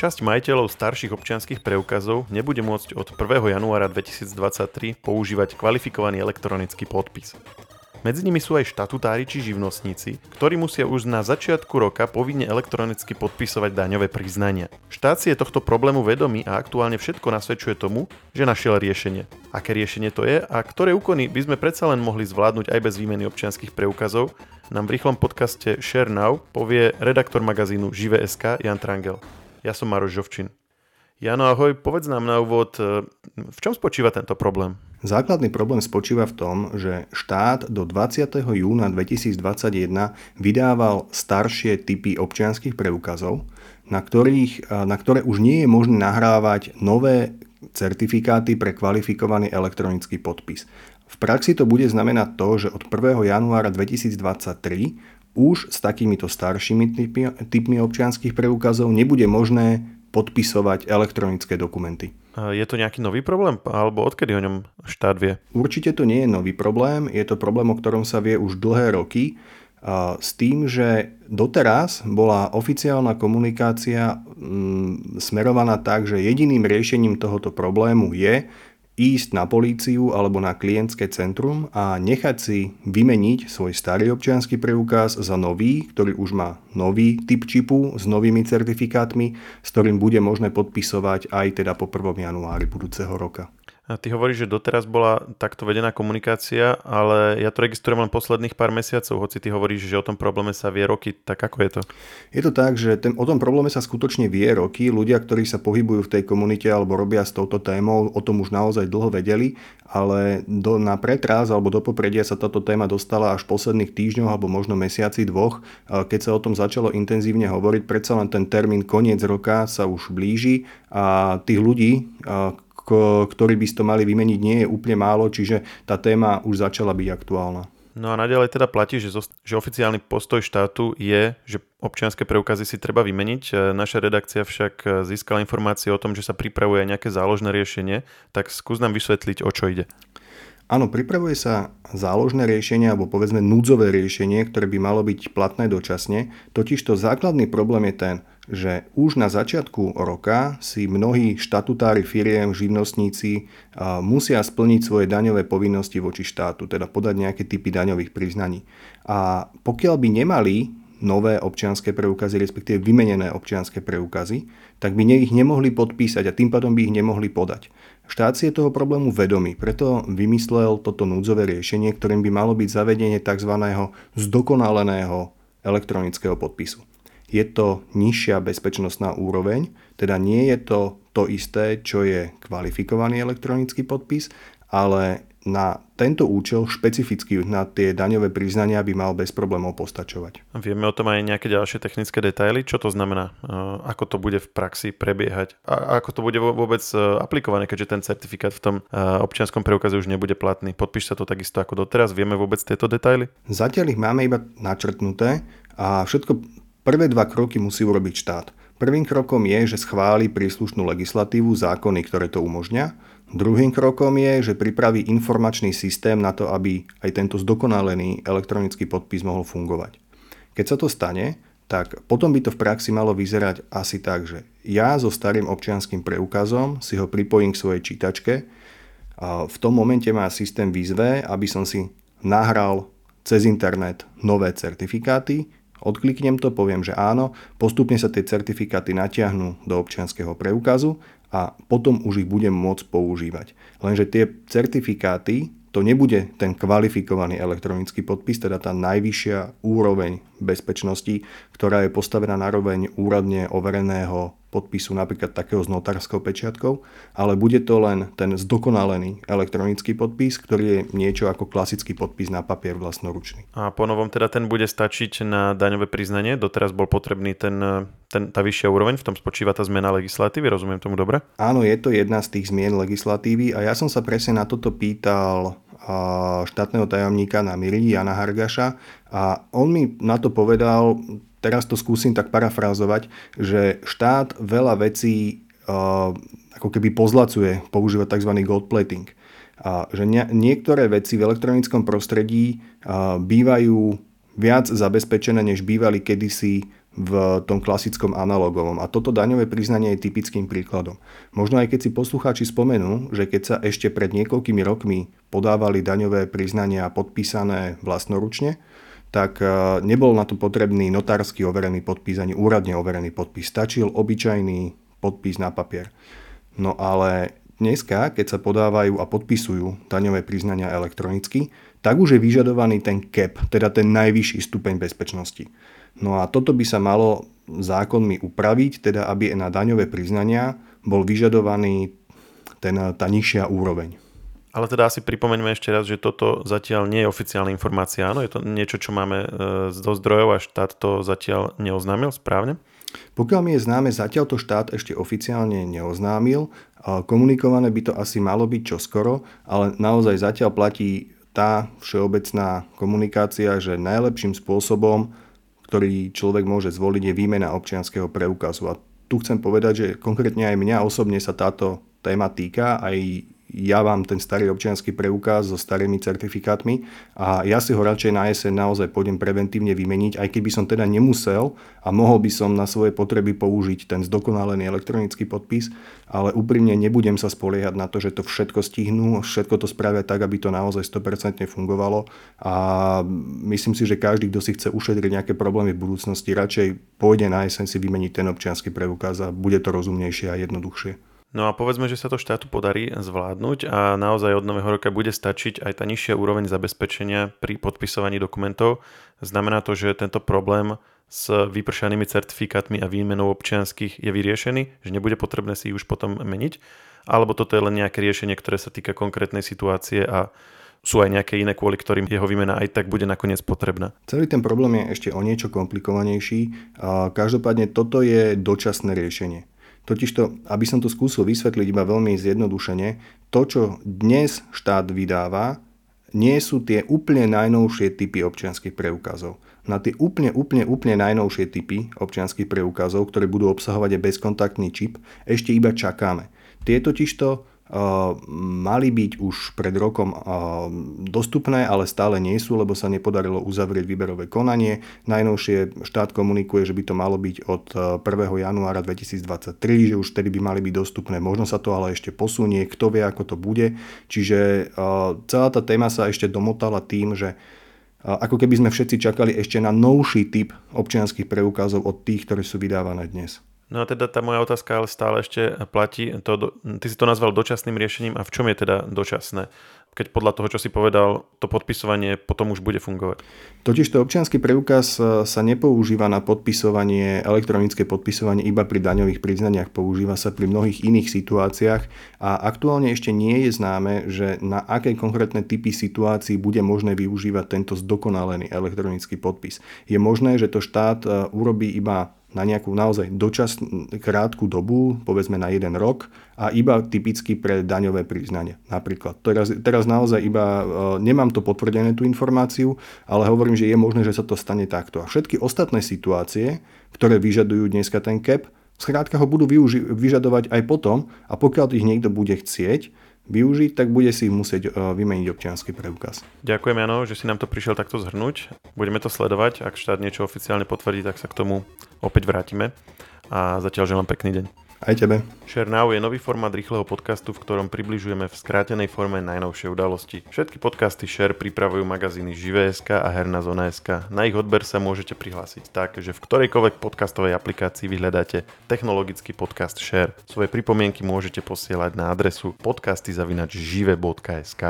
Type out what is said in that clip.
Časť majiteľov starších občianských preukazov nebude môcť od 1. januára 2023 používať kvalifikovaný elektronický podpis. Medzi nimi sú aj štatutári či živnostníci, ktorí musia už na začiatku roka povinne elektronicky podpisovať daňové priznania. Štát si je tohto problému vedomý a aktuálne všetko nasvedčuje tomu, že našiel riešenie. Aké riešenie to je a ktoré úkony by sme predsa len mohli zvládnuť aj bez výmeny občianských preukazov, nám v rýchlom podcaste Share Now povie redaktor magazínu Žive.sk Jan Trangel. Ja som Maroš Žovčin. Jano, ahoj, povedz nám na úvod, e, v čom spočíva tento problém? Základný problém spočíva v tom, že štát do 20. júna 2021 vydával staršie typy občianských preukazov, na, ktorých, e, na ktoré už nie je možné nahrávať nové certifikáty pre kvalifikovaný elektronický podpis. V praxi to bude znamenať to, že od 1. januára 2023 už s takýmito staršími typmi, typmi občianských preukazov nebude možné podpisovať elektronické dokumenty. Je to nejaký nový problém, alebo odkedy o ňom štát vie? Určite to nie je nový problém, je to problém, o ktorom sa vie už dlhé roky, s tým, že doteraz bola oficiálna komunikácia mm, smerovaná tak, že jediným riešením tohoto problému je, ísť na políciu alebo na klientské centrum a nechať si vymeniť svoj starý občianský preukaz za nový, ktorý už má nový typ čipu s novými certifikátmi, s ktorým bude možné podpisovať aj teda po 1. januári budúceho roka. A ty hovoríš, že doteraz bola takto vedená komunikácia, ale ja to registrujem len posledných pár mesiacov, hoci ty hovoríš, že o tom probléme sa vie roky, tak ako je to? Je to tak, že ten, o tom probléme sa skutočne vie roky. Ľudia, ktorí sa pohybujú v tej komunite alebo robia s touto témou, o tom už naozaj dlho vedeli, ale do, na pretraz alebo do popredia sa táto téma dostala až v posledných týždňoch alebo možno mesiaci dvoch, keď sa o tom začalo intenzívne hovoriť. Predsa len ten termín koniec roka sa už blíži a tých ľudí, ktorí by si to mali vymeniť, nie je úplne málo, čiže tá téma už začala byť aktuálna. No a naďalej teda platí, že, že oficiálny postoj štátu je, že občianské preukazy si treba vymeniť. E, naša redakcia však e, získala informácie o tom, že sa pripravuje nejaké záložné riešenie, tak skús nám vysvetliť, o čo ide. Áno, pripravuje sa záložné riešenie alebo povedzme núdzové riešenie, ktoré by malo byť platné dočasne. Totižto základný problém je ten, že už na začiatku roka si mnohí štatutári firiem, živnostníci musia splniť svoje daňové povinnosti voči štátu, teda podať nejaké typy daňových priznaní. A pokiaľ by nemali nové občianské preukazy, respektíve vymenené občianské preukazy, tak by ich nemohli podpísať a tým pádom by ich nemohli podať. Štát si je toho problému vedomý, preto vymyslel toto núdzové riešenie, ktorým by malo byť zavedenie tzv. zdokonaleného elektronického podpisu. Je to nižšia bezpečnostná úroveň, teda nie je to to isté, čo je kvalifikovaný elektronický podpis, ale na tento účel špecificky na tie daňové priznania by mal bez problémov postačovať. Vieme o tom aj nejaké ďalšie technické detaily? Čo to znamená? Ako to bude v praxi prebiehať? A ako to bude vôbec e, aplikované, keďže ten certifikát v tom e, občianskom preukaze už nebude platný? Podpíš sa to takisto ako doteraz? Vieme vôbec tieto detaily? Zatiaľ ich máme iba načrtnuté a všetko prvé dva kroky musí urobiť štát. Prvým krokom je, že schváli príslušnú legislatívu, zákony, ktoré to umožňa. Druhým krokom je, že pripraví informačný systém na to, aby aj tento zdokonalený elektronický podpis mohol fungovať. Keď sa to stane, tak potom by to v praxi malo vyzerať asi tak, že ja so starým občianským preukazom si ho pripojím k svojej čítačke a v tom momente má systém výzve, aby som si nahral cez internet nové certifikáty, odkliknem to, poviem, že áno, postupne sa tie certifikáty natiahnú do občianského preukazu a potom už ich budem môcť používať. Lenže tie certifikáty, to nebude ten kvalifikovaný elektronický podpis, teda tá najvyššia úroveň bezpečnosti, ktorá je postavená na roveň úradne overeného podpisu napríklad takého s notárskou pečiatkou, ale bude to len ten zdokonalený elektronický podpis, ktorý je niečo ako klasický podpis na papier vlastnoručný. A po novom teda ten bude stačiť na daňové priznanie? Doteraz bol potrebný ten, ten, tá vyššia úroveň, v tom spočíva tá zmena legislatívy, rozumiem tomu dobre? Áno, je to jedna z tých zmien legislatívy a ja som sa presne na toto pýtal štátneho tajomníka na Miri, Jana Hargaša a on mi na to povedal teraz to skúsim tak parafrázovať, že štát veľa vecí uh, ako keby pozlacuje, používa tzv. gold plating. A že nie, niektoré veci v elektronickom prostredí uh, bývajú viac zabezpečené, než bývali kedysi v tom klasickom analogovom. A toto daňové priznanie je typickým príkladom. Možno aj keď si poslucháči spomenú, že keď sa ešte pred niekoľkými rokmi podávali daňové priznania podpísané vlastnoručne, tak e, nebol na to potrebný notársky overený podpis ani úradne overený podpis. Stačil obyčajný podpis na papier. No ale dneska, keď sa podávajú a podpisujú daňové priznania elektronicky, tak už je vyžadovaný ten CAP, teda ten najvyšší stupeň bezpečnosti. No a toto by sa malo zákonmi upraviť, teda aby na daňové priznania bol vyžadovaný ten, tá nižšia úroveň. Ale teda asi pripomeňme ešte raz, že toto zatiaľ nie je oficiálna informácia. Áno, je to niečo, čo máme e, zo zdrojov a štát to zatiaľ neoznámil správne? Pokiaľ mi je známe, zatiaľ to štát ešte oficiálne neoznámil. Komunikované by to asi malo byť čoskoro, ale naozaj zatiaľ platí tá všeobecná komunikácia, že najlepším spôsobom ktorý človek môže zvoliť, je výmena občianského preukazu. A tu chcem povedať, že konkrétne aj mňa osobne sa táto téma týka, aj ja vám ten starý občianský preukaz so starými certifikátmi a ja si ho radšej na jeseň naozaj pôjdem preventívne vymeniť, aj keby som teda nemusel a mohol by som na svoje potreby použiť ten zdokonalený elektronický podpis, ale úprimne nebudem sa spoliehať na to, že to všetko stihnú, všetko to spravia tak, aby to naozaj 100% fungovalo a myslím si, že každý, kto si chce ušetriť nejaké problémy v budúcnosti, radšej pôjde na jeseň si vymeniť ten občianský preukaz a bude to rozumnejšie a jednoduchšie. No a povedzme, že sa to štátu podarí zvládnuť a naozaj od nového roka bude stačiť aj tá nižšia úroveň zabezpečenia pri podpisovaní dokumentov. Znamená to, že tento problém s vypršanými certifikátmi a výmenou občianských je vyriešený, že nebude potrebné si už potom meniť, alebo toto je len nejaké riešenie, ktoré sa týka konkrétnej situácie a sú aj nejaké iné, kvôli ktorým jeho výmena aj tak bude nakoniec potrebná. Celý ten problém je ešte o niečo komplikovanejší. Každopádne toto je dočasné riešenie. Totižto, aby som to skúsil vysvetliť iba veľmi zjednodušene, to, čo dnes štát vydáva, nie sú tie úplne najnovšie typy občianských preukazov. Na tie úplne, úplne, úplne najnovšie typy občianských preukazov, ktoré budú obsahovať aj bezkontaktný čip, ešte iba čakáme. Tie totižto mali byť už pred rokom dostupné, ale stále nie sú, lebo sa nepodarilo uzavrieť výberové konanie. Najnovšie štát komunikuje, že by to malo byť od 1. januára 2023, že už tedy by mali byť dostupné. Možno sa to ale ešte posunie, kto vie, ako to bude. Čiže celá tá téma sa ešte domotala tým, že ako keby sme všetci čakali ešte na novší typ občianských preukazov od tých, ktoré sú vydávané dnes. No a teda tá moja otázka ale stále ešte platí. To, ty si to nazval dočasným riešením a v čom je teda dočasné? Keď podľa toho, čo si povedal, to podpisovanie potom už bude fungovať. Totiž to občianský preukaz e, sa nepoužíva na podpisovanie, elektronické podpisovanie iba pri daňových priznaniach, používa sa pri mnohých iných situáciách a aktuálne ešte nie je známe, že na aké konkrétne typy situácií bude možné využívať tento zdokonalený elektronický podpis. Je možné, že to štát e, urobí iba na nejakú naozaj dočas krátku dobu, povedzme na jeden rok a iba typicky pre daňové priznanie napríklad. Teraz, teraz naozaj iba e, nemám to potvrdené tú informáciu, ale hovorím, že je možné, že sa to stane takto. A všetky ostatné situácie, ktoré vyžadujú dneska ten CAP, skrátka ho budú využi- vyžadovať aj potom a pokiaľ ich niekto bude chcieť, využiť, tak bude si musieť e, vymeniť občianský preukaz. Ďakujem Jano, že si nám to prišiel takto zhrnúť. Budeme to sledovať, ak štát niečo oficiálne potvrdí, tak sa k tomu opäť vrátime. A zatiaľ želám pekný deň. Aj tebe. Share je nový formát rýchleho podcastu, v ktorom približujeme v skrátenej forme najnovšie udalosti. Všetky podcasty Share pripravujú magazíny Živé.sk a Herná zona.sk. Na ich odber sa môžete prihlásiť tak, že v ktorejkoľvek podcastovej aplikácii vyhľadáte technologický podcast Share. Svoje pripomienky môžete posielať na adresu podcasty.žive.sk.